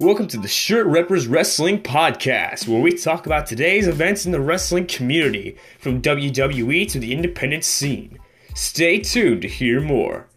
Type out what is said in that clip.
Welcome to the Shirt Reppers Wrestling Podcast, where we talk about today's events in the wrestling community, from WWE to the independent scene. Stay tuned to hear more.